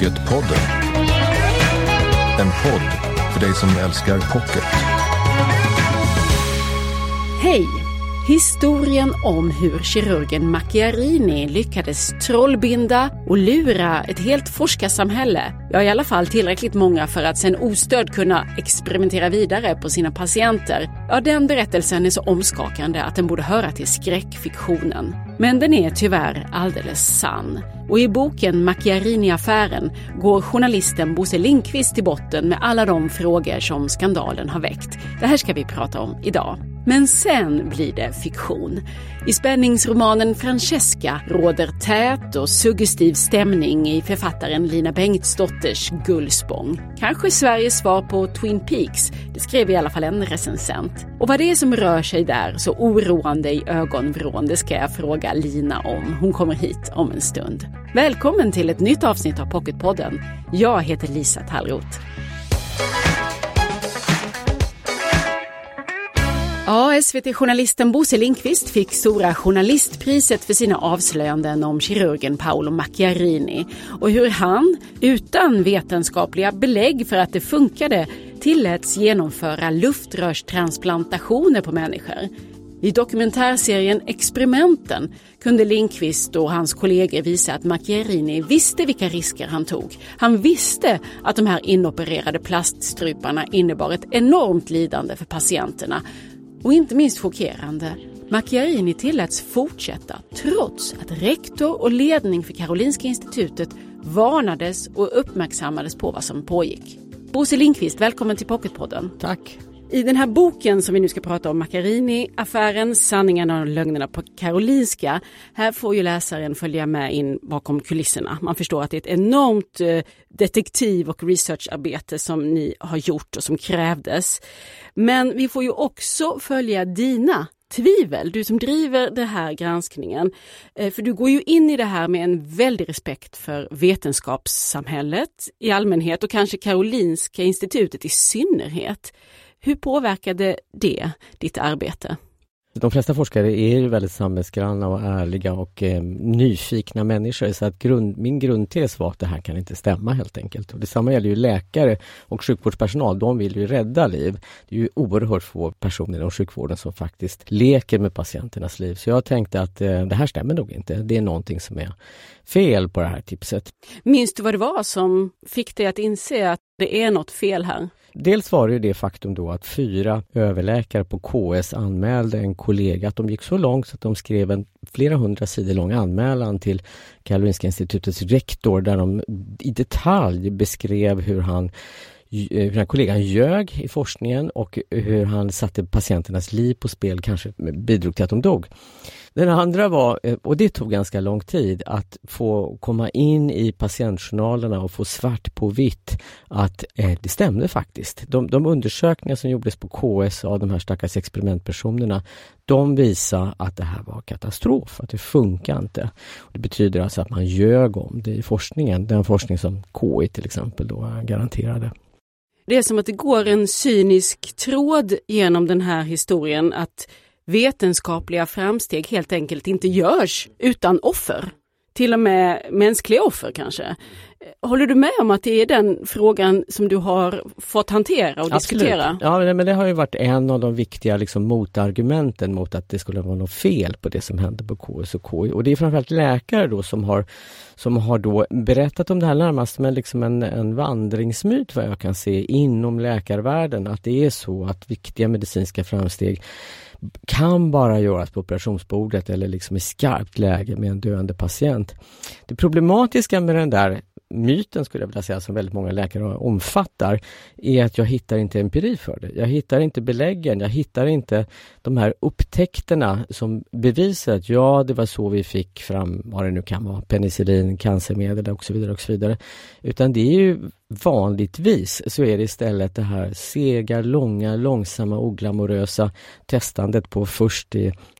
Pocketpodden. En podd för dig som älskar pocket. Hej! Historien om hur kirurgen Macchiarini lyckades trollbinda och lura ett helt forskarsamhälle, ja i alla fall tillräckligt många för att sen ostörd kunna experimentera vidare på sina patienter. Ja, den berättelsen är så omskakande att den borde höra till skräckfiktionen. Men den är tyvärr alldeles sann. Och i boken Macchiarini-affären går journalisten Bosse Lindqvist till botten med alla de frågor som skandalen har väckt. Det här ska vi prata om idag. Men sen blir det fiktion. I spänningsromanen Francesca råder tät och suggestiv stämning i författaren Lina Bengtsdotters Gullspång. Kanske Sveriges svar på Twin Peaks, det skrev i alla fall en recensent. Och vad det är som rör sig där så oroande i ögonvrån, det ska jag fråga Lina om. Hon kommer hit om en stund. Välkommen till ett nytt avsnitt av Pocketpodden. Jag heter Lisa Tallroth. Ja, SVT-journalisten Bosse Lindqvist fick Stora journalistpriset för sina avslöjanden om kirurgen Paolo Macchiarini och hur han, utan vetenskapliga belägg för att det funkade, tilläts genomföra luftrörstransplantationer på människor. I dokumentärserien Experimenten kunde Lindqvist och hans kollegor visa att Macchiarini visste vilka risker han tog. Han visste att de här inopererade plaststruparna innebar ett enormt lidande för patienterna och inte minst chockerande, Macchiarini tilläts fortsätta trots att rektor och ledning för Karolinska institutet varnades och uppmärksammades på vad som pågick. Bosse Lindqvist, välkommen till Pocketpodden. Tack. I den här boken som vi nu ska prata om, Macchiarini-affären, sanningarna och lögnerna på Karolinska. Här får ju läsaren följa med in bakom kulisserna. Man förstår att det är ett enormt eh, detektiv och researcharbete som ni har gjort och som krävdes. Men vi får ju också följa dina tvivel, du som driver den här granskningen. Eh, för du går ju in i det här med en väldig respekt för vetenskapssamhället i allmänhet och kanske Karolinska institutet i synnerhet. Hur påverkade det ditt arbete? De flesta forskare är väldigt samhällsgranna och ärliga och eh, nyfikna människor så att grund, min grundtes var att det här kan inte stämma helt enkelt. Och detsamma gäller ju läkare och sjukvårdspersonal. De vill ju rädda liv. Det är ju oerhört få personer inom sjukvården som faktiskt leker med patienternas liv. Så jag tänkte att eh, det här stämmer nog inte. Det är någonting som är fel på det här tipset. Minns du vad det var som fick dig att inse att det är något fel här? Dels var det det faktum då att fyra överläkare på KS anmälde en kollega att de gick så långt så att de skrev en flera hundra sidor lång anmälan till Karolinska institutets rektor där de i detalj beskrev hur han Eh, den här kollegan ljög i forskningen och hur han satte patienternas liv på spel, kanske bidrog till att de dog. Den andra var, eh, och det tog ganska lång tid, att få komma in i patientjournalerna och få svart på vitt att eh, det stämde faktiskt. De, de, undersökningar som gjordes på KS av de här stackars experimentpersonerna, de visade att det här var katastrof, att det funkar inte. Det betyder alltså att man ljög om det i forskningen, den forskning som KI till exempel då garanterade. Det är som att det går en cynisk tråd genom den här historien att vetenskapliga framsteg helt enkelt inte görs utan offer. Till och med mänskliga offer kanske. Håller du med om att det är den frågan som du har fått hantera och Absolut. diskutera? Ja, men det har ju varit en av de viktiga liksom, motargumenten mot att det skulle vara något fel på det som hände på KS och KI. Och det är framförallt läkare då som har, som har då berättat om det här närmast med liksom en, en vandringsmyt vad jag kan se inom läkarvärlden. Att det är så att viktiga medicinska framsteg kan bara göras på operationsbordet eller liksom i skarpt läge med en döende patient. Det problematiska med den där myten skulle jag vilja säga som väldigt många läkare omfattar är att jag hittar inte empiri för det. Jag hittar inte beläggen, jag hittar inte de här upptäckterna som bevisar att ja, det var så vi fick fram vad det nu kan vara, penicillin, cancermedel och så vidare och så vidare. Utan det är ju vanligtvis så är det istället det här sega, långa, långsamma, oglamorösa testandet på först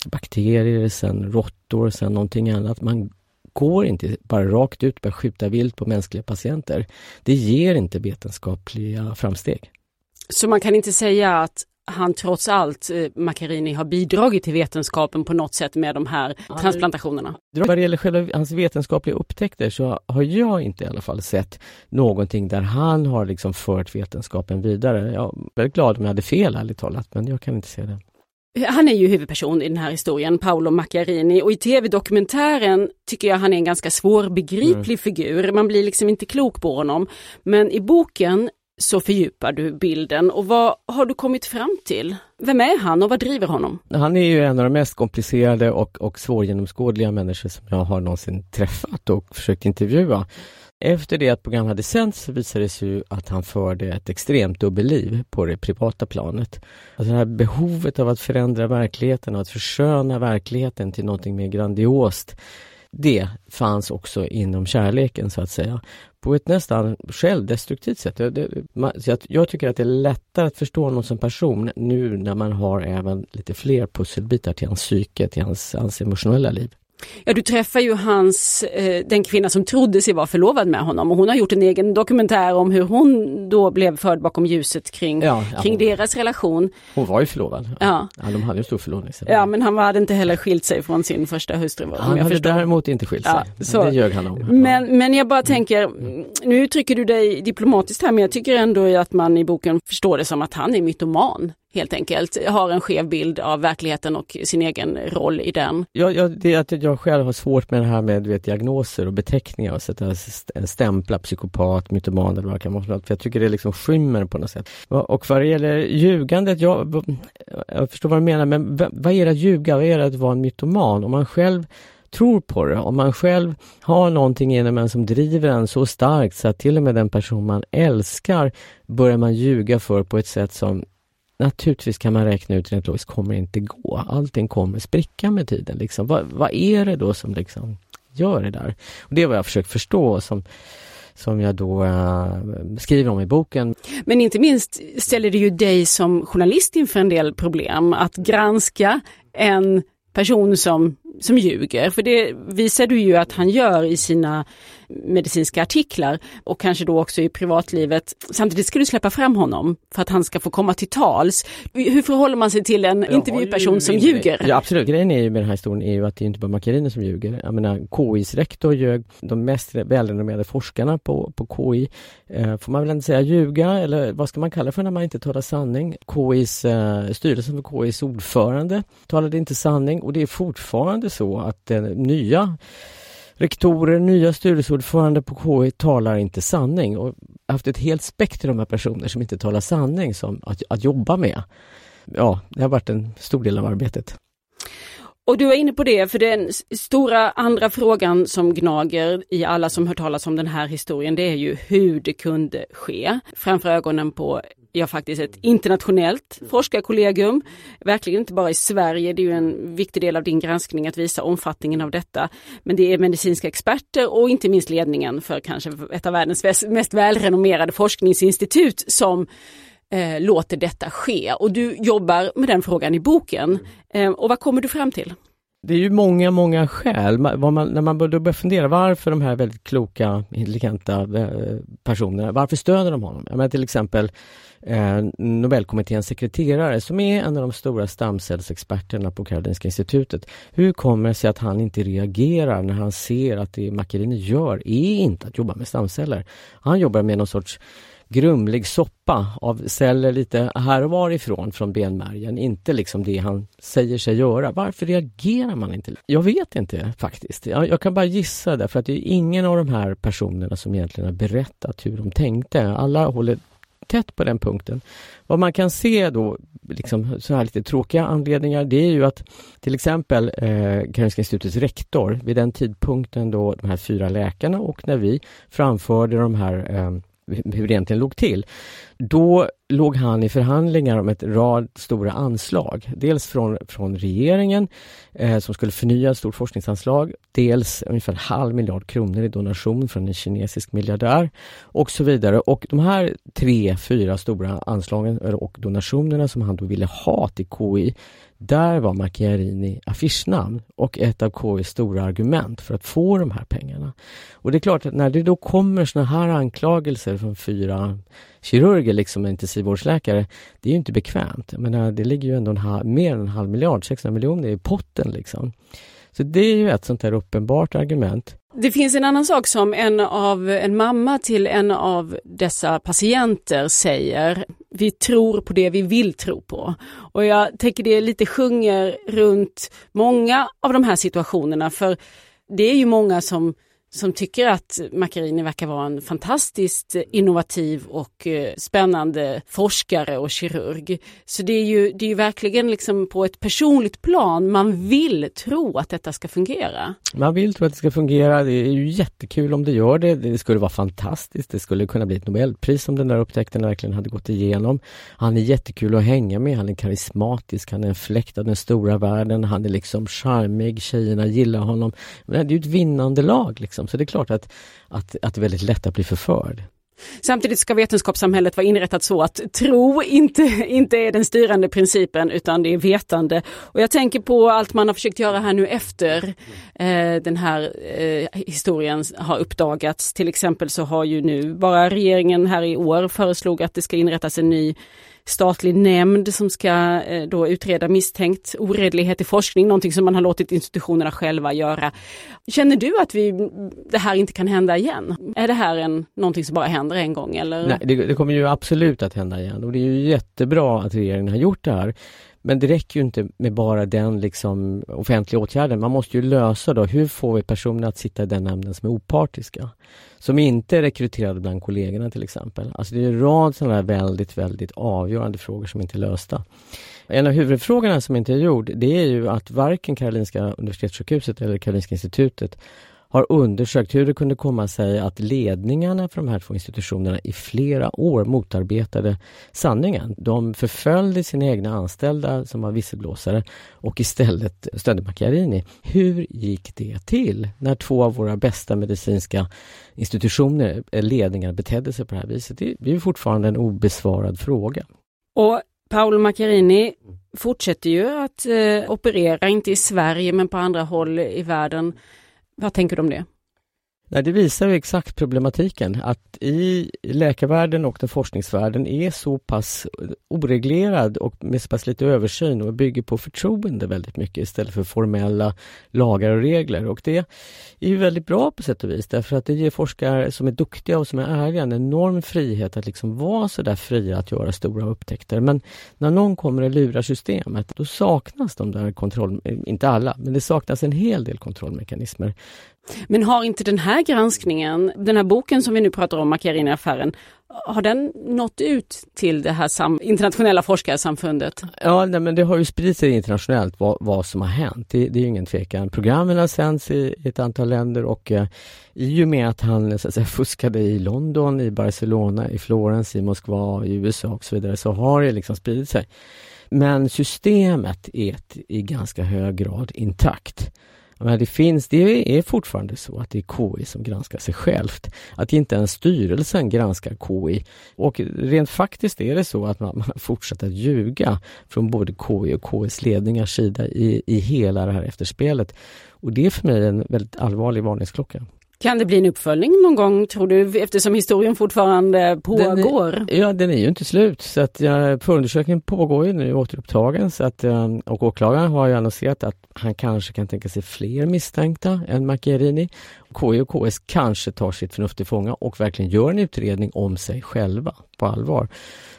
bakterier, sen råttor, sen någonting annat. Man går inte bara rakt ut börja skjuta vilt på mänskliga patienter. Det ger inte vetenskapliga framsteg. Så man kan inte säga att han trots allt, eh, Macchiarini, har bidragit till vetenskapen på något sätt med de här transplantationerna. Vad det gäller själva hans vetenskapliga upptäckter så har jag inte i alla fall sett någonting där han har liksom fört vetenskapen vidare. Jag är väldigt glad om jag hade fel ärligt talat, men jag kan inte se det. Han är ju huvudperson i den här historien, Paolo Macchiarini, och i tv-dokumentären tycker jag han är en ganska svårbegriplig mm. figur. Man blir liksom inte klok på honom. Men i boken så fördjupar du bilden och vad har du kommit fram till? Vem är han och vad driver honom? Han är ju en av de mest komplicerade och, och svårgenomskådliga människor som jag har någonsin träffat och försökt intervjua. Efter det att programmet hade sänts visade det sig ju att han förde ett extremt dubbelliv på det privata planet. Alltså det här behovet av att förändra verkligheten och att försköna verkligheten till någonting mer grandiost. Det fanns också inom kärleken så att säga. På ett nästan självdestruktivt sätt. Det, man, jag, jag tycker att det är lättare att förstå någon som person nu när man har även lite fler pusselbitar till hans psyke, till hans, hans emotionella liv. Ja, du träffar ju hans, eh, den kvinna som trodde sig vara förlovad med honom och hon har gjort en egen dokumentär om hur hon då blev förd bakom ljuset kring, ja, ja, kring deras relation. Hon var ju förlovad. Ja. ja de hade ju stor förlovning. Ja, men han hade inte heller skilt sig från sin första hustru. Han hade förstår. däremot inte skilt sig. Ja, så. Det ljög han om. Men, men jag bara tänker, nu uttrycker du dig diplomatiskt här, men jag tycker ändå att man i boken förstår det som att han är mytoman helt enkelt, har en skev bild av verkligheten och sin egen roll i den. Ja, ja det är att jag själv har svårt med det här med vet, diagnoser och beteckningar och sätta stämpla psykopat, mytoman eller vad det kan vara. För jag tycker det liksom skymmer på något sätt. Och vad det gäller ljugandet, jag, jag förstår vad du menar, men vad är det att ljuga? Vad är det att vara en mytoman? Om man själv tror på det, om man själv har någonting inom en som driver en så starkt så att till och med den person man älskar börjar man ljuga för på ett sätt som Naturligtvis kan man räkna ut rent logiskt, kommer inte gå. Allting kommer spricka med tiden. Liksom. Vad, vad är det då som liksom gör det där? Och det är vad jag försökt förstå som, som jag då äh, skriver om i boken. Men inte minst ställer det ju dig som journalist inför en del problem att granska en person som, som ljuger. För det visar du ju att han gör i sina medicinska artiklar och kanske då också i privatlivet. Samtidigt ska du släppa fram honom för att han ska få komma till tals. Hur förhåller man sig till en intervjuperson som ljuger? Ja absolut, grejen är ju med den här historien är ju att det är inte bara Macchiarini som ljuger. Jag menar KIs rektor ljög, de mest välrenommerade forskarna på, på KI, eh, får man väl inte säga ljuga eller vad ska man kalla för när man inte talar sanning? KIs, eh, styrelsen för KIs ordförande talade inte sanning och det är fortfarande så att eh, nya Rektorer, nya styrelseordförande på KI talar inte sanning och haft ett helt spektrum av personer som inte talar sanning som att, att jobba med. Ja, det har varit en stor del av arbetet. Och du är inne på det, för den stora andra frågan som gnager i alla som hört talas om den här historien, det är ju hur det kunde ske. Framför ögonen på ja, faktiskt ett internationellt forskarkollegium. Verkligen inte bara i Sverige, det är ju en viktig del av din granskning att visa omfattningen av detta. Men det är medicinska experter och inte minst ledningen för kanske ett av världens mest välrenommerade forskningsinstitut som eh, låter detta ske. Och du jobbar med den frågan i boken. Eh, och vad kommer du fram till? Det är ju många, många skäl. Man, när man börjar fundera varför de här väldigt kloka, intelligenta eh, personerna, varför stöder de honom? Jag menar till exempel eh, Nobelkommitténs sekreterare som är en av de stora stamcellsexperterna på Karolinska institutet. Hur kommer det sig att han inte reagerar när han ser att det Macchiarini gör är inte att jobba med stamceller? Han jobbar med någon sorts grumlig soppa av celler lite här och varifrån från benmärgen, inte liksom det han säger sig göra. Varför reagerar man inte? Jag vet inte faktiskt. Jag, jag kan bara gissa därför att det är ingen av de här personerna som egentligen har berättat hur de tänkte. Alla håller tätt på den punkten. Vad man kan se då, liksom så här lite tråkiga anledningar, det är ju att till exempel eh, Karolinska institutets rektor vid den tidpunkten då de här fyra läkarna och när vi framförde de här eh, hur det egentligen låg till. Då låg han i förhandlingar om ett rad stora anslag. Dels från, från regeringen eh, som skulle förnya ett stort forskningsanslag dels ungefär en halv miljard kronor i donation från en kinesisk miljardär och så vidare. Och de här tre, fyra stora anslagen eh, och donationerna som han då ville ha till KI där var Macchiarini affischnamn och ett av KIs stora argument för att få de här pengarna. Och det är klart att när det då kommer såna här anklagelser från fyra kirurger, liksom intensivvårdsläkare, det är ju inte bekvämt. Jag menar, det ligger ju ändå en halv, mer än en halv miljard, 600 miljoner i potten liksom. Så det är ju ett sånt här uppenbart argument. Det finns en annan sak som en av en mamma till en av dessa patienter säger. Vi tror på det vi vill tro på. Och jag tänker det lite sjunger runt många av de här situationerna för det är ju många som som tycker att Macchiarini verkar vara en fantastiskt eh, innovativ och eh, spännande forskare och kirurg. Så det är ju, det är ju verkligen liksom på ett personligt plan man vill tro att detta ska fungera. Man vill tro att det ska fungera. Det är ju jättekul om det gör det. Det skulle vara fantastiskt. Det skulle kunna bli ett Nobelpris om den där upptäckten verkligen hade gått igenom. Han är jättekul att hänga med. Han är karismatisk. Han är en fläkt av den stora världen. Han är liksom charmig. Tjejerna gillar honom. Men det är ju ett vinnande lag liksom. Liksom. Så det är klart att, att, att det är väldigt lätt att bli förförd. Samtidigt ska vetenskapssamhället vara inrättat så att tro inte, inte är den styrande principen utan det är vetande. Och jag tänker på allt man har försökt göra här nu efter eh, den här eh, historien har uppdagats. Till exempel så har ju nu bara regeringen här i år föreslog att det ska inrättas en ny statlig nämnd som ska eh, då utreda misstänkt oredlighet i forskning, någonting som man har låtit institutionerna själva göra. Känner du att vi, det här inte kan hända igen? Är det här en, någonting som bara händer en gång? Eller? Nej, det, det kommer ju absolut att hända igen och det är ju jättebra att regeringen har gjort det här. Men det räcker ju inte med bara den liksom offentliga åtgärden. Man måste ju lösa då, hur får vi personer att sitta i den nämnden som är opartiska? Som inte är rekryterade bland kollegorna till exempel. Alltså det är en rad sådana här väldigt, väldigt avgörande frågor som inte är lösta. En av huvudfrågorna som inte är gjord, det är ju att varken Karolinska Universitetssjukhuset eller Karolinska Institutet har undersökt hur det kunde komma sig att ledningarna för de här två institutionerna i flera år motarbetade sanningen. De förföljde sina egna anställda som var visselblåsare och istället stödde Macchiarini. Hur gick det till när två av våra bästa medicinska institutioner, eh, ledningar, betedde sig på det här viset? Det är fortfarande en obesvarad fråga. Och Paolo Macchiarini fortsätter ju att eh, operera, inte i Sverige men på andra håll i världen. Vad tänker du om det? Nej, det visar ju exakt problematiken att i läkarvärlden och den forskningsvärlden är så pass oreglerad och med så pass lite översyn och bygger på förtroende väldigt mycket istället för formella lagar och regler. Och det är ju väldigt bra på sätt och vis därför att det ger forskare som är duktiga och som är ärliga en enorm frihet att liksom vara så där fria att göra stora upptäckter. Men när någon kommer och lurar systemet då saknas de där kontroll, inte alla, men det saknas en hel del kontrollmekanismer men har inte den här granskningen, den här boken som vi nu pratar om, Macchiarini-affären, har den nått ut till det här internationella forskarsamfundet? Ja, nej, men det har ju spridit sig internationellt vad, vad som har hänt. Det, det är ingen tvekan. Programmen har sänds i, i ett antal länder och eh, i och med att han så att säga, fuskade i London, i Barcelona, i Florens, i Moskva, i USA och så vidare så har det liksom spridit sig. Men systemet är i ganska hög grad intakt. Men det finns, det är fortfarande så att det är KI som granskar sig självt. Att inte ens styrelsen granskar KI. Och rent faktiskt är det så att man, man fortsätter att ljuga från både KI och KIs ledningars sida i, i hela det här efterspelet. Och det är för mig en väldigt allvarlig varningsklocka. Kan det bli en uppföljning någon gång tror du eftersom historien fortfarande pågår? Den är, ja den är ju inte slut så att ja, förundersökningen pågår ju nu återupptagen så att, och åklagaren har ju annonserat att han kanske kan tänka sig fler misstänkta än Macchiarini. KI och KS kanske tar sitt förnuft till fånga och verkligen gör en utredning om sig själva på allvar.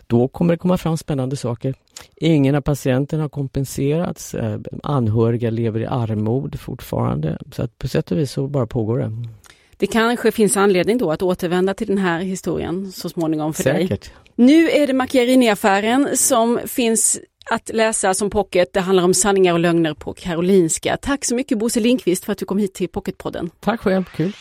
Då kommer det komma fram spännande saker. Ingen av patienterna har kompenserats. Eh, anhöriga lever i armod fortfarande. Så att på sätt och vis så bara pågår det. Det kanske finns anledning då att återvända till den här historien så småningom för Säkert. dig. Nu är det Macchiarini-affären som finns att läsa som pocket. Det handlar om sanningar och lögner på Karolinska. Tack så mycket Bosse Lindqvist för att du kom hit till Pocketpodden. Tack själv, kul.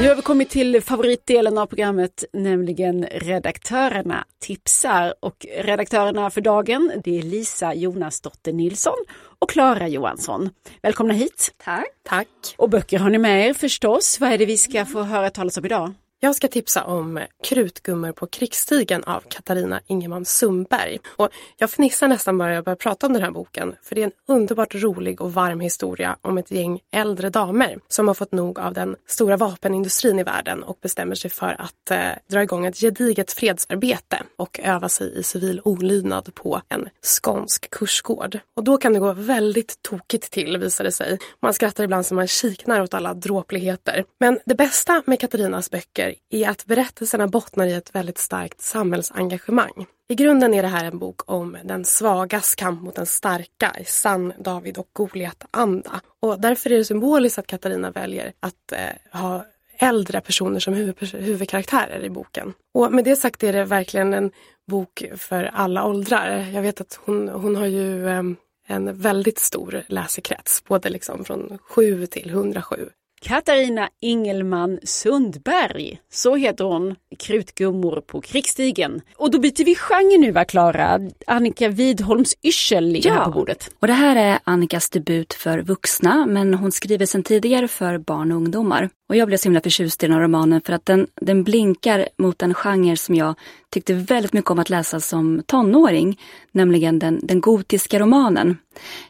Nu har vi kommit till favoritdelen av programmet, nämligen redaktörerna tipsar. Och redaktörerna för dagen, det är Lisa Jonasdotter Nilsson och Klara Johansson. Välkomna hit! Tack! Tack! Och böcker har ni med er förstås. Vad är det vi ska få höra talas om idag? Jag ska tipsa om Krutgummor på krigsstigen av Katarina Ingeman Sundberg. Och jag fnissar nästan bara jag börjar prata om den här boken. För det är en underbart rolig och varm historia om ett gäng äldre damer som har fått nog av den stora vapenindustrin i världen och bestämmer sig för att eh, dra igång ett gediget fredsarbete och öva sig i civil olydnad på en skånsk kursgård. Och då kan det gå väldigt tokigt till visar det sig. Man skrattar ibland som man kiknar åt alla dråpligheter. Men det bästa med Katarinas böcker böcker är att berättelserna bottnar i ett väldigt starkt samhällsengagemang. I grunden är det här en bok om den svagas kamp mot den starka i sann David och Goliat-anda. Och därför är det symboliskt att Katarina väljer att eh, ha äldre personer som huvud, huvudkaraktärer i boken. Och med det sagt är det verkligen en bok för alla åldrar. Jag vet att hon, hon har ju eh, en väldigt stor läsekrets, både liksom från 7 till 107. Katarina Ingelman Sundberg, så heter hon, krutgummor på krigsstigen. Och då byter vi genre nu va Klara? Annika Widholms Yrsel ligger ja. här på bordet. och det här är Annikas debut för vuxna men hon skriver sedan tidigare för barn och ungdomar. Och jag blev så himla förtjust i den här romanen för att den, den blinkar mot en genre som jag tyckte väldigt mycket om att läsa som tonåring, nämligen den, den gotiska romanen.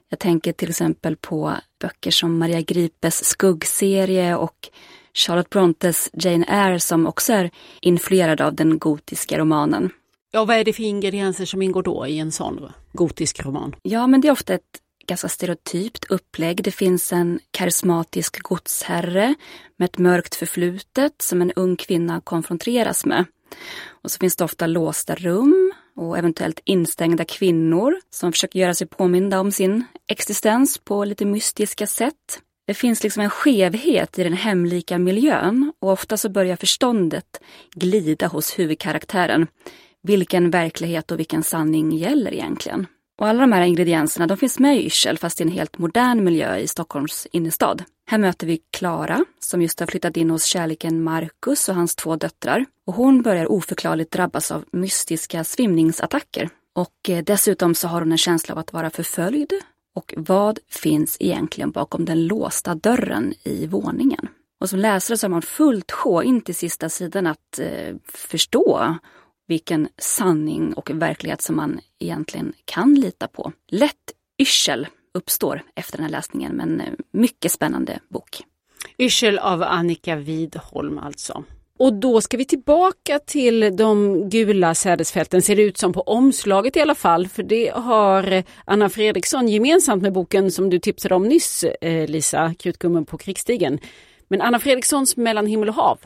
Jag tänker till exempel på böcker som Maria Gripes skuggserie och Charlotte Brontes Jane Eyre som också är influerad av den gotiska romanen. Ja, vad är det för ingredienser som ingår då i en sån gotisk roman? Ja, men det är ofta ett ganska stereotypt upplägg. Det finns en karismatisk godsherre med ett mörkt förflutet som en ung kvinna konfronteras med. Och så finns det ofta låsta rum och eventuellt instängda kvinnor som försöker göra sig påminda om sin existens på lite mystiska sätt. Det finns liksom en skevhet i den hemlika miljön och ofta så börjar förståndet glida hos huvudkaraktären. Vilken verklighet och vilken sanning gäller egentligen? Och alla de här ingredienserna de finns med i Yrsel fast i en helt modern miljö i Stockholms innerstad. Här möter vi Klara som just har flyttat in hos kärleken Marcus och hans två döttrar. Och hon börjar oförklarligt drabbas av mystiska svimningsattacker. Och eh, dessutom så har hon en känsla av att vara förföljd. Och vad finns egentligen bakom den låsta dörren i våningen? Och som läsare så har man fullt sjå in till sista sidan att eh, förstå vilken sanning och verklighet som man egentligen kan lita på. Lätt yrsel uppstår efter den här läsningen, men eh, mycket spännande bok. Yrsel av Annika Widholm alltså. Och då ska vi tillbaka till de gula sädesfälten, ser det ut som på omslaget i alla fall, för det har Anna Fredriksson gemensamt med boken som du tipsade om nyss, eh, Lisa, Krutgummen på krigsstigen. Men Anna Fredrikssons Mellan himmel och hav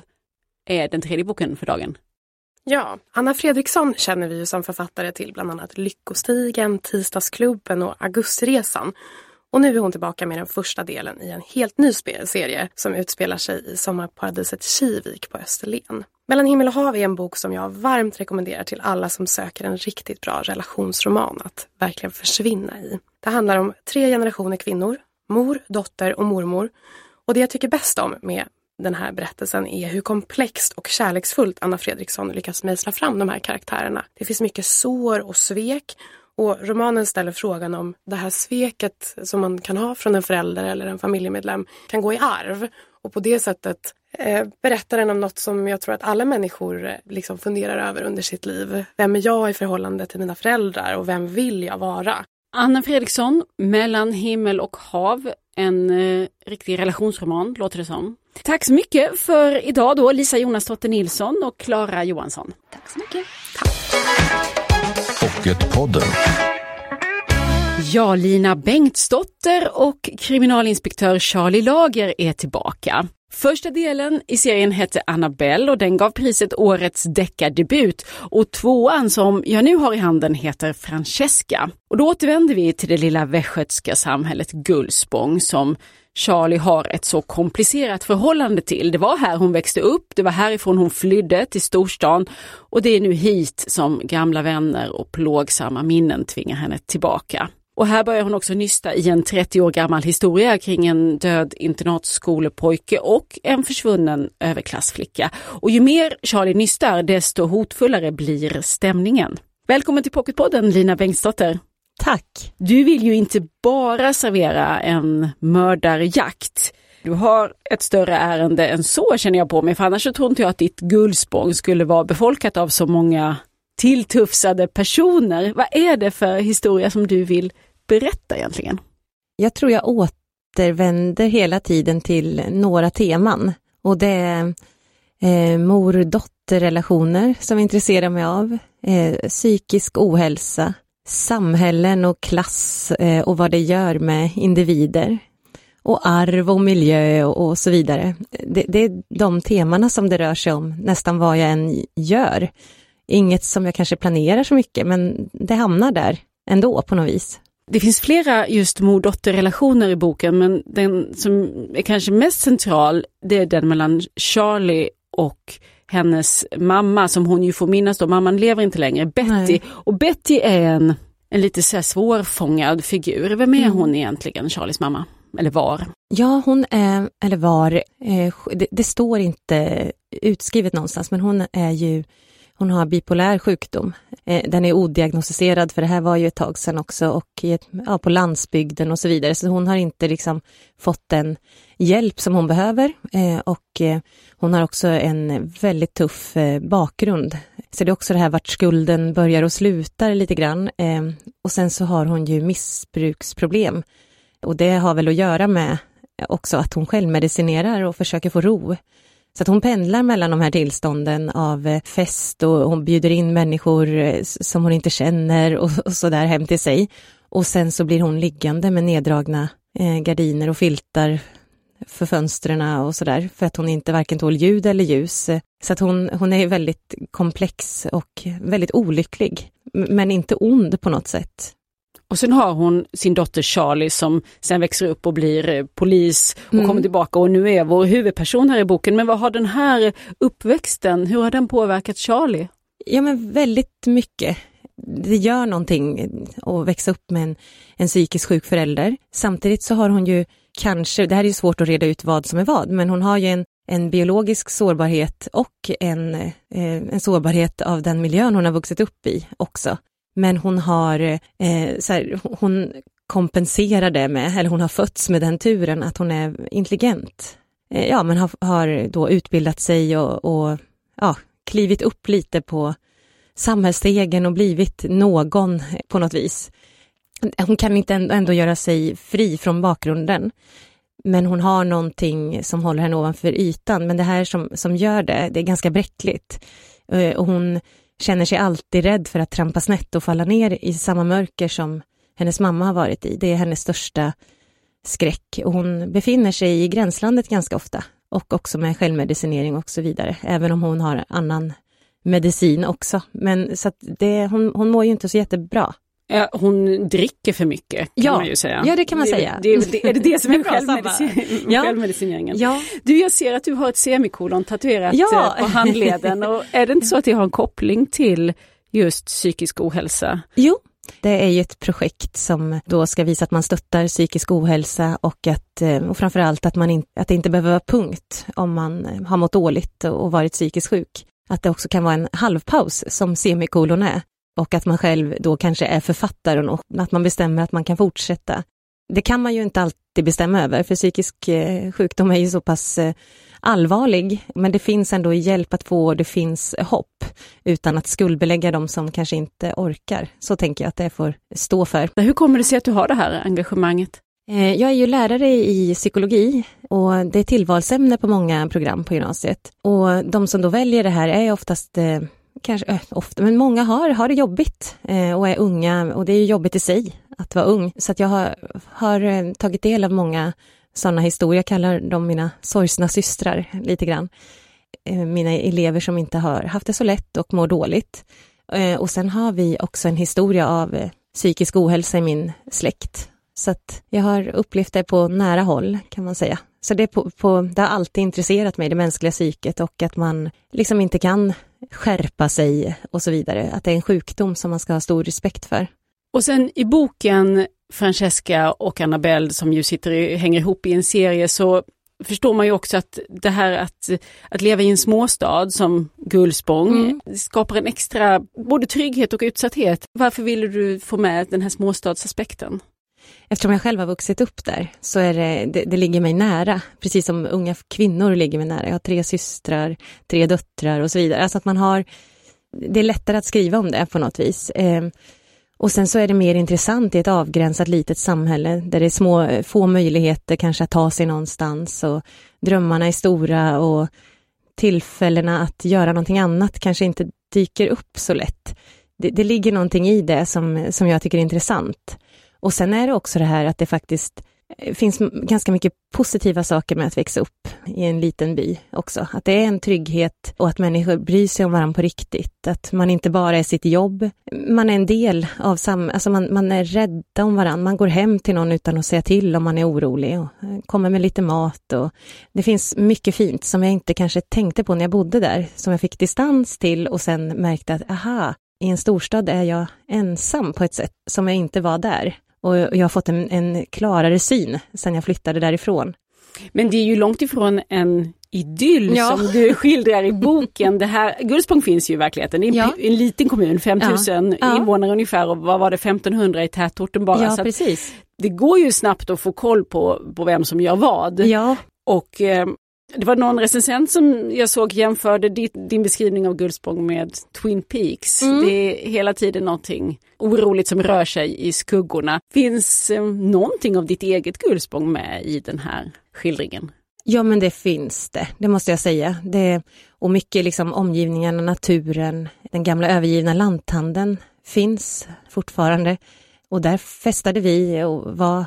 är den tredje boken för dagen. Ja, Anna Fredriksson känner vi ju som författare till bland annat Lyckostigen, Tisdagsklubben och Augustiresan. Och nu är hon tillbaka med den första delen i en helt ny serie som utspelar sig i sommarparadiset Kivik på Österlen. Mellan himmel och hav är en bok som jag varmt rekommenderar till alla som söker en riktigt bra relationsroman att verkligen försvinna i. Det handlar om tre generationer kvinnor, mor, dotter och mormor. Och det jag tycker bäst om med den här berättelsen är hur komplext och kärleksfullt Anna Fredriksson lyckas mejsla fram de här karaktärerna. Det finns mycket sår och svek och romanen ställer frågan om det här sveket som man kan ha från en förälder eller en familjemedlem kan gå i arv. Och på det sättet eh, berättar den om något som jag tror att alla människor eh, liksom funderar över under sitt liv. Vem är jag i förhållande till mina föräldrar och vem vill jag vara? Anna Fredriksson, Mellan himmel och hav, en eh, riktig relationsroman låter det som. Tack så mycket för idag då Lisa Jonasdotter Nilsson och Klara Johansson. Tack så mycket. Tack. Pocketpodden. Ja, Lina Bengtsdotter och kriminalinspektör Charlie Lager är tillbaka. Första delen i serien hette Annabelle och den gav priset Årets deckardebut och tvåan som jag nu har i handen heter Francesca. Och då återvänder vi till det lilla västgötska samhället Gullspång som Charlie har ett så komplicerat förhållande till. Det var här hon växte upp, det var härifrån hon flydde till storstan och det är nu hit som gamla vänner och plågsamma minnen tvingar henne tillbaka. Och här börjar hon också nysta i en 30 år gammal historia kring en död internatskolepojke och en försvunnen överklassflicka. Och ju mer Charlie nystar, desto hotfullare blir stämningen. Välkommen till Pocketpodden Lina Bengtsdotter. Tack! Du vill ju inte bara servera en mördarjakt. Du har ett större ärende än så känner jag på mig, för annars så tror inte jag att ditt Guldspång skulle vara befolkat av så många tilltufsade personer. Vad är det för historia som du vill berätta egentligen? Jag tror jag återvänder hela tiden till några teman och det är eh, mor-dotter-relationer som intresserar mig av, eh, psykisk ohälsa, samhällen och klass eh, och vad det gör med individer och arv och miljö och, och så vidare. Det, det, är de temana som det rör sig om nästan vad jag än gör. Inget som jag kanske planerar så mycket, men det hamnar där ändå på något vis. Det finns flera just mor-dotter-relationer i boken, men den som är kanske mest central, det är den mellan Charlie och hennes mamma som hon ju får minnas då, mamman lever inte längre, Betty. Nej. Och Betty är en, en lite så här svårfångad figur. Vem är mm. hon egentligen, Charlies mamma? Eller var? Ja, hon är, eller var, eh, det, det, står inte utskrivet någonstans, men hon är ju hon har bipolär sjukdom. Eh, den är odiagnostiserad, för det här var ju ett tag sedan också, och ett, ja, på landsbygden och så vidare. Så hon har inte liksom fått den hjälp som hon behöver. Eh, och eh, hon har också en väldigt tuff bakgrund. Så det är också det här vart skulden börjar och slutar lite grann. Och sen så har hon ju missbruksproblem. Och det har väl att göra med också att hon självmedicinerar och försöker få ro. Så att hon pendlar mellan de här tillstånden av eh, fest och hon bjuder in människor eh, som hon inte känner och, och så där hem till sig. Och sen så blir hon liggande med neddragna eh, gardiner och filtar för fönstren och sådär, för att hon inte varken tål ljud eller ljus. Så att hon, hon är väldigt komplex och väldigt olycklig, men inte ond på något sätt. Och sen har hon sin dotter Charlie som sen växer upp och blir eh, polis och mm. kommer tillbaka och nu är vår huvudperson här i boken. Men vad har den här uppväxten, hur har den påverkat Charlie? Ja men väldigt mycket. Det gör någonting att växa upp med en, en psykiskt sjuk förälder. Samtidigt så har hon ju kanske, det här är ju svårt att reda ut vad som är vad, men hon har ju en, en biologisk sårbarhet och en, eh, en sårbarhet av den miljön hon har vuxit upp i också. Men hon har, eh, så här, hon kompenserar det med, eller hon har fötts med den turen att hon är intelligent. Eh, ja, men har, har då utbildat sig och, och ja, klivit upp lite på samhällsstegen och blivit någon på något vis. Hon kan inte ändå göra sig fri från bakgrunden. Men hon har någonting som håller henne ovanför ytan. Men det här som, som gör det, det är ganska bräckligt. Eh, och hon känner sig alltid rädd för att trampa snett och falla ner i samma mörker som hennes mamma har varit i. Det är hennes största skräck och hon befinner sig i gränslandet ganska ofta och också med självmedicinering och så vidare, även om hon har annan medicin också. Men så att det, hon, hon mår ju inte så jättebra. Hon dricker för mycket kan ja, man ju säga. Ja, det kan man det, säga. Det, det, är det det som är självmedicin, ja. självmedicineringen? Ja. Du, jag ser att du har ett semikolon tatuerat ja. Eh, på handleden och är det inte så att det har en koppling till just psykisk ohälsa? Jo, det är ju ett projekt som då ska visa att man stöttar psykisk ohälsa och att eh, och framförallt att, man in, att det inte behöver vara punkt om man eh, har mått dåligt och varit psykiskt sjuk. Att det också kan vara en halvpaus som semikolon är och att man själv då kanske är författaren och att man bestämmer att man kan fortsätta. Det kan man ju inte alltid bestämma över, för psykisk eh, sjukdom är ju så pass eh, allvarlig, men det finns ändå hjälp att få och det finns hopp utan att skuldbelägga dem som kanske inte orkar. Så tänker jag att det får stå för. Hur kommer det sig att du har det här engagemanget? Eh, jag är ju lärare i psykologi och det är tillvalsämne på många program på gymnasiet. Och de som då väljer det här är oftast kanske eh, ofta, men många har, har det jobbigt eh, och är unga och det är jobbigt i sig att vara ung. Så att jag har, har eh, tagit del av många sådana historier, jag kallar dem mina sorgsna systrar lite grann. Eh, mina elever som inte har haft det så lätt och mår dåligt. Eh, och sen har vi också en historia av eh, psykisk ohälsa i min släkt. Så att jag har upplevt det på nära håll kan man säga. Så det, på, på, det har alltid intresserat mig, det mänskliga psyket och att man liksom inte kan skärpa sig och så vidare. Att det är en sjukdom som man ska ha stor respekt för. Och sen i boken Francesca och Annabelle som ju sitter i, hänger ihop i en serie så förstår man ju också att det här att, att leva i en småstad som Gullspång Mm. skapar en extra både trygghet och utsatthet. Varför ville du få med den här småstadsaspekten? Eftersom jag själv har vuxit upp där så är det, det, det ligger mig nära, precis som unga kvinnor ligger mig nära. Jag har tre systrar, tre döttrar och så vidare. Alltså att man har, det är lättare att skriva om det på något vis. Ehm, och sen så är det mer intressant i ett avgränsat litet samhälle där det är små, få möjligheter kanske att ta sig någonstans och drömmarna är stora och tillfällena att göra någonting annat kanske inte dyker upp så lätt. Det, det ligger någonting i det som, som jag tycker är intressant. Och sen är det också det här att det faktiskt eh, finns ganska mycket positiva saker med att växa upp i en liten by också. Att det är en trygghet och att människor bryr sig om varandra på riktigt. Att man inte bara är sitt jobb, man är en del av samhället, Alltså man, man är rädda om varandra. Man går hem till någon utan att säga till om man är orolig och eh, kommer med lite mat och det finns mycket fint som jag inte kanske tänkte på när jag bodde där, som jag fick distans till och sen märkte att aha, i en storstad är jag ensam på ett sätt som jag inte var där. Och jag har fått en, en klarare syn sen jag flyttade därifrån. Men det är ju långt ifrån en idyll Ja. som du skildrar i boken. Det här, Gullspång finns ju i verkligheten, det är en, Ja. en liten kommun, 5000 Ja. Invånare ungefär och vad var det, 1500 i tätorten bara. så det går ju snabbt att få koll på, på vem som gör vad. Ja, Och eh, det var någon recensent som jag såg jämförde ditt, din beskrivning av Gullspång med Twin Peaks. Mm. Det är hela tiden någonting oroligt som rör sig i skuggorna. Finns eh, någonting av ditt eget Gullspång med i den här skildringen? ja, men det finns det, det måste jag säga. Det, och mycket liksom omgivningen, naturen, den gamla övergivna lanthandeln finns fortfarande. Och där festade vi och var...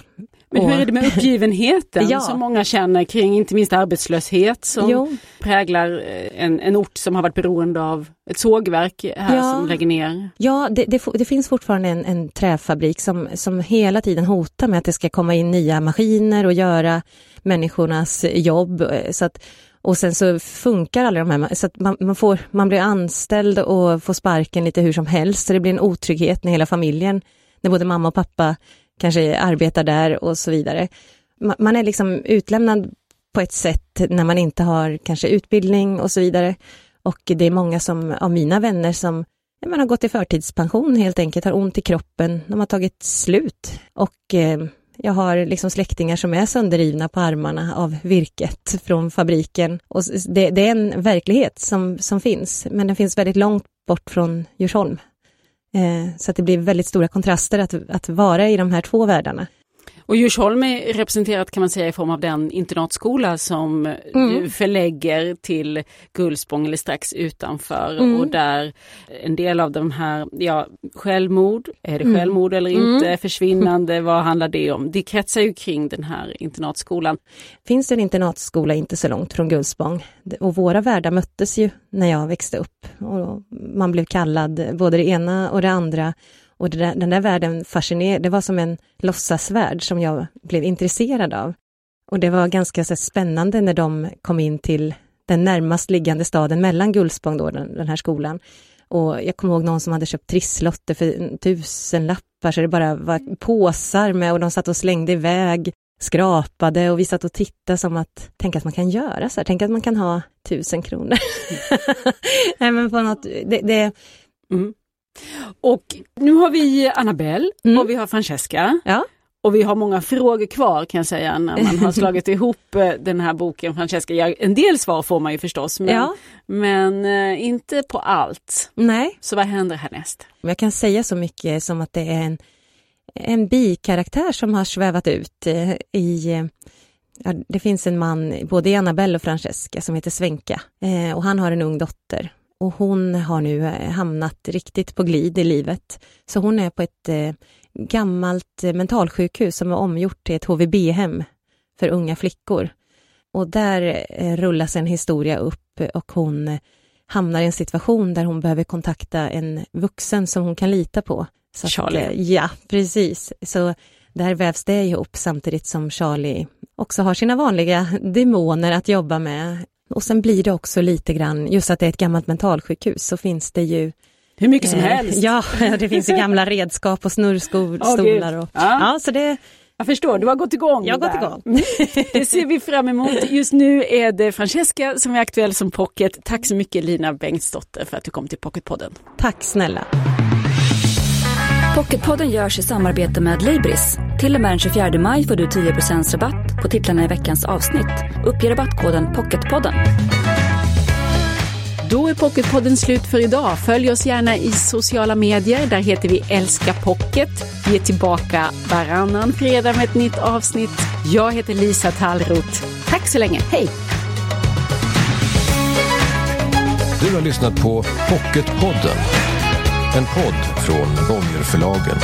Men hur är det med uppgivenheten Ja. som många känner kring inte minst arbetslöshet som Jo, präglar eh, en, en ort som har varit beroende av ett sågverk här Ja. som lägger ner? Ja, det, det, det finns fortfarande en, en träfabrik som, som hela tiden hotar med att det ska komma in nya maskiner och göra människornas jobb. eh, Så att, och sen så funkar alla de här, så att man, man, får, man blir anställd och får sparken lite hur som helst, så det blir en otrygghet med hela familjen, när både mamma och pappa kanske arbetar där och så vidare. Man, är liksom utlämnad på ett sätt när man inte har kanske utbildning och så vidare. Och det är många som, av mina vänner som Ja, Man har gått i förtidspension helt enkelt, har ont i kroppen, de har tagit slut. Och eh, jag har liksom släktingar som är sönderrivna på armarna av virket från fabriken. Och det, det är en verklighet som, som finns, men den finns väldigt långt bort från Djursholm. Eh, så att det blir väldigt stora kontraster att, att vara i de här två världarna. Och Djursholm är representerat kan man säga i form av den internatskola som Mm. du förlägger till Gullspång eller strax utanför Mm. och där en del av de här, ja självmord, är det Mm. självmord eller Mm. inte, försvinnande, vad handlar det om? Det kretsar ju kring den här internatskolan. finns en internatskola inte så långt från Gullspång. Och våra världar möttes ju när jag växte upp. Och man blev kallad både det ena och det andra. Och där, den där världen fascinerade, det var som en låtsasvärld som jag blev intresserad av. Och det var ganska så spännande när de kom in till den närmast liggande staden mellan Gullspång, då, den, den här skolan. Och jag kommer ihåg någon som hade köpt trisslotter för en tusen lappar så det bara var påsar med och de satt och slängde iväg skrapade och vi satt och tittade som att, tänk att man kan göra så här, tänk att man kan ha tusen kronor. Nej men på något, det, det Mm. Och nu har vi Annabelle Mm. och vi har Francesca. Ja. Och vi har många frågor kvar kan jag säga när man har slagit ihop eh, den här boken Francesca. En del svar får man ju förstås men, ja, men eh, inte på allt. nej, Så vad händer härnäst? Jag kan säga så mycket som att det är en, en bikaraktär som har svävat ut eh, i Ja, det finns en man, både i Annabelle och Francesca, som heter Svenka. Och han har en ung dotter. Och hon har nu eh, hamnat riktigt på glid i livet. Så hon är på ett eh, gammalt eh, mentalsjukhus som är omgjort till ett HVB-hem för unga flickor. Och där eh, rullas en historia upp och hon eh, hamnar i en situation där hon behöver kontakta en vuxen som hon kan lita på. Så att, Charlie. eh, Ja, precis. Så där vävs det ihop samtidigt som Charlie också har sina vanliga demoner att jobba med. Och sen blir det också lite grann, just att det är ett gammalt mentalsjukhus, så finns det ju Hur mycket som Eh, helst. Ja, det finns ju gamla redskap och snurrstolar. gud. och, Ja. ja, så det, Jag förstår, du har gått igång. jag har gått igång. Det ser vi fram emot. Just nu är det Francesca som är aktuell som pocket. Tack så mycket Lina Bengtsdotter för att du kom till Pocketpodden. Tack snälla. Pocketpodden görs i samarbete med Libris. Till och med den 24 maj får du 10% rabatt på titlarna i veckans avsnitt. Uppge rabattkoden Pocketpodden. Då är Pocketpodden slut för idag. Följ oss gärna i sociala medier. Där heter vi Älska Pocket. Vi är tillbaka varannan fredag med ett nytt avsnitt. Jag heter Lisa Tallroth. Tack så länge. Hej! Du har lyssnat på Pocketpodden. En podd från Bonnierförlagen.